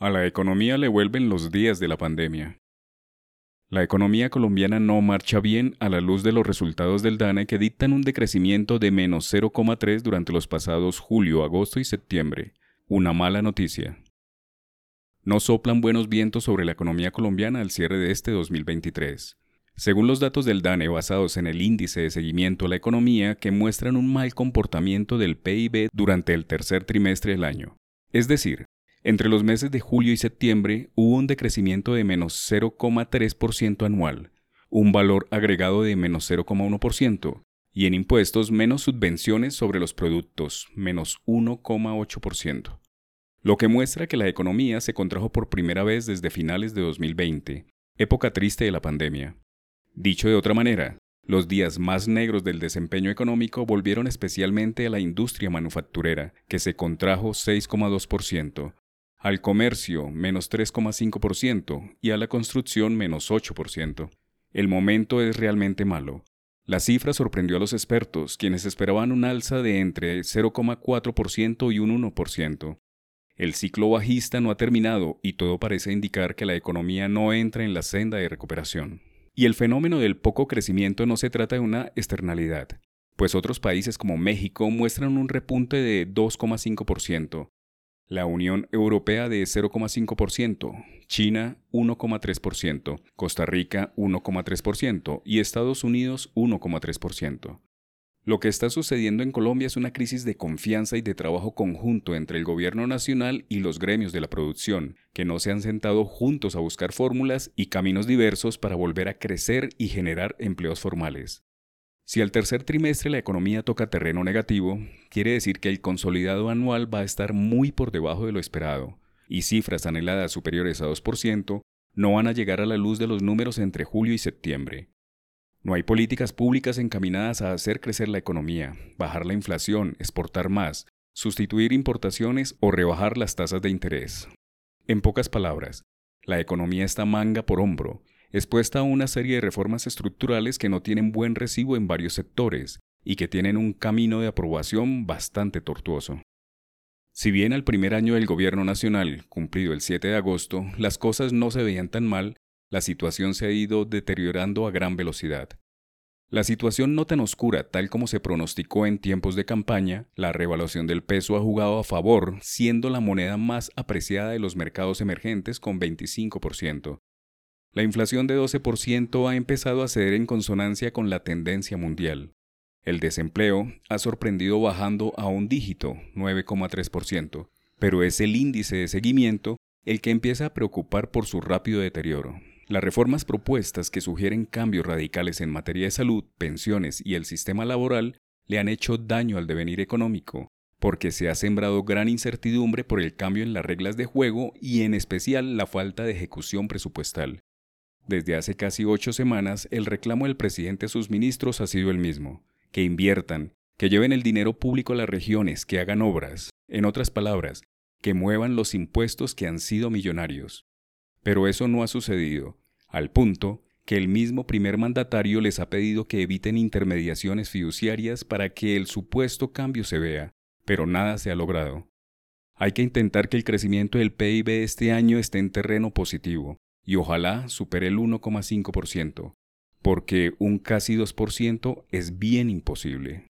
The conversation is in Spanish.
A la economía le vuelven los días de la pandemia. La economía colombiana no marcha bien a la luz de los resultados del DANE que dictan un decrecimiento de menos 0,3 durante los pasados julio, agosto y septiembre. Una mala noticia. No soplan buenos vientos sobre la economía colombiana al cierre de este 2023. Según los datos del DANE basados en el índice de seguimiento a la economía que muestran un mal comportamiento del PIB durante el tercer trimestre del año. Es decir, entre los meses de julio y septiembre hubo un decrecimiento de menos 0,3% anual, un valor agregado de menos 0,1%, y en impuestos menos subvenciones sobre los productos, menos 1,8%. Lo que muestra que la economía se contrajo por primera vez desde finales de 2020, época triste de la pandemia. Dicho de otra manera, los días más negros del desempeño económico volvieron especialmente a la industria manufacturera, que se contrajo 6,2%, al comercio menos 3,5% y a la construcción menos 8%. El momento es realmente malo. La cifra sorprendió a los expertos, quienes esperaban un alza de entre 0,4% y un 1%. El ciclo bajista no ha terminado y todo parece indicar que la economía no entra en la senda de recuperación. Y el fenómeno del poco crecimiento no se trata de una externalidad, pues otros países como México muestran un repunte de 2,5%, la Unión Europea de 0,5%, China 1,3%, Costa Rica 1,3% y Estados Unidos 1,3%. Lo que está sucediendo en Colombia es una crisis de confianza y de trabajo conjunto entre el gobierno nacional y los gremios de la producción, que no se han sentado juntos a buscar fórmulas y caminos diversos para volver a crecer y generar empleos formales. Si al tercer trimestre la economía toca terreno negativo, quiere decir que el consolidado anual va a estar muy por debajo de lo esperado, y cifras anheladas superiores a 2% no van a llegar a la luz de los números entre julio y septiembre. No hay políticas públicas encaminadas a hacer crecer la economía, bajar la inflación, exportar más, sustituir importaciones o rebajar las tasas de interés. En pocas palabras, la economía está manga por hombro expuesta a una serie de reformas estructurales que no tienen buen recibo en varios sectores y que tienen un camino de aprobación bastante tortuoso. Si bien al primer año del gobierno nacional, cumplido el 7 de agosto, las cosas no se veían tan mal, la situación se ha ido deteriorando a gran velocidad. La situación no tan oscura tal como se pronosticó en tiempos de campaña, la revaluación del peso ha jugado a favor, siendo la moneda más apreciada de los mercados emergentes con 25%, la inflación de 12% ha empezado a ceder en consonancia con la tendencia mundial. El desempleo ha sorprendido bajando a un dígito, 9,3%, pero es el índice de seguimiento el que empieza a preocupar por su rápido deterioro. Las reformas propuestas que sugieren cambios radicales en materia de salud, pensiones y el sistema laboral le han hecho daño al devenir económico, porque se ha sembrado gran incertidumbre por el cambio en las reglas de juego y en especial la falta de ejecución presupuestal. Desde hace casi ocho semanas, el reclamo del presidente a sus ministros ha sido el mismo, que inviertan, que lleven el dinero público a las regiones, que hagan obras, en otras palabras, que muevan los impuestos que han sido millonarios. Pero eso no ha sucedido, al punto que el mismo primer mandatario les ha pedido que eviten intermediaciones fiduciarias para que el supuesto cambio se vea, pero nada se ha logrado. Hay que intentar que el crecimiento del PIB este año esté en terreno positivo, y ojalá supere el 1,5%, porque un casi 2% es bien imposible.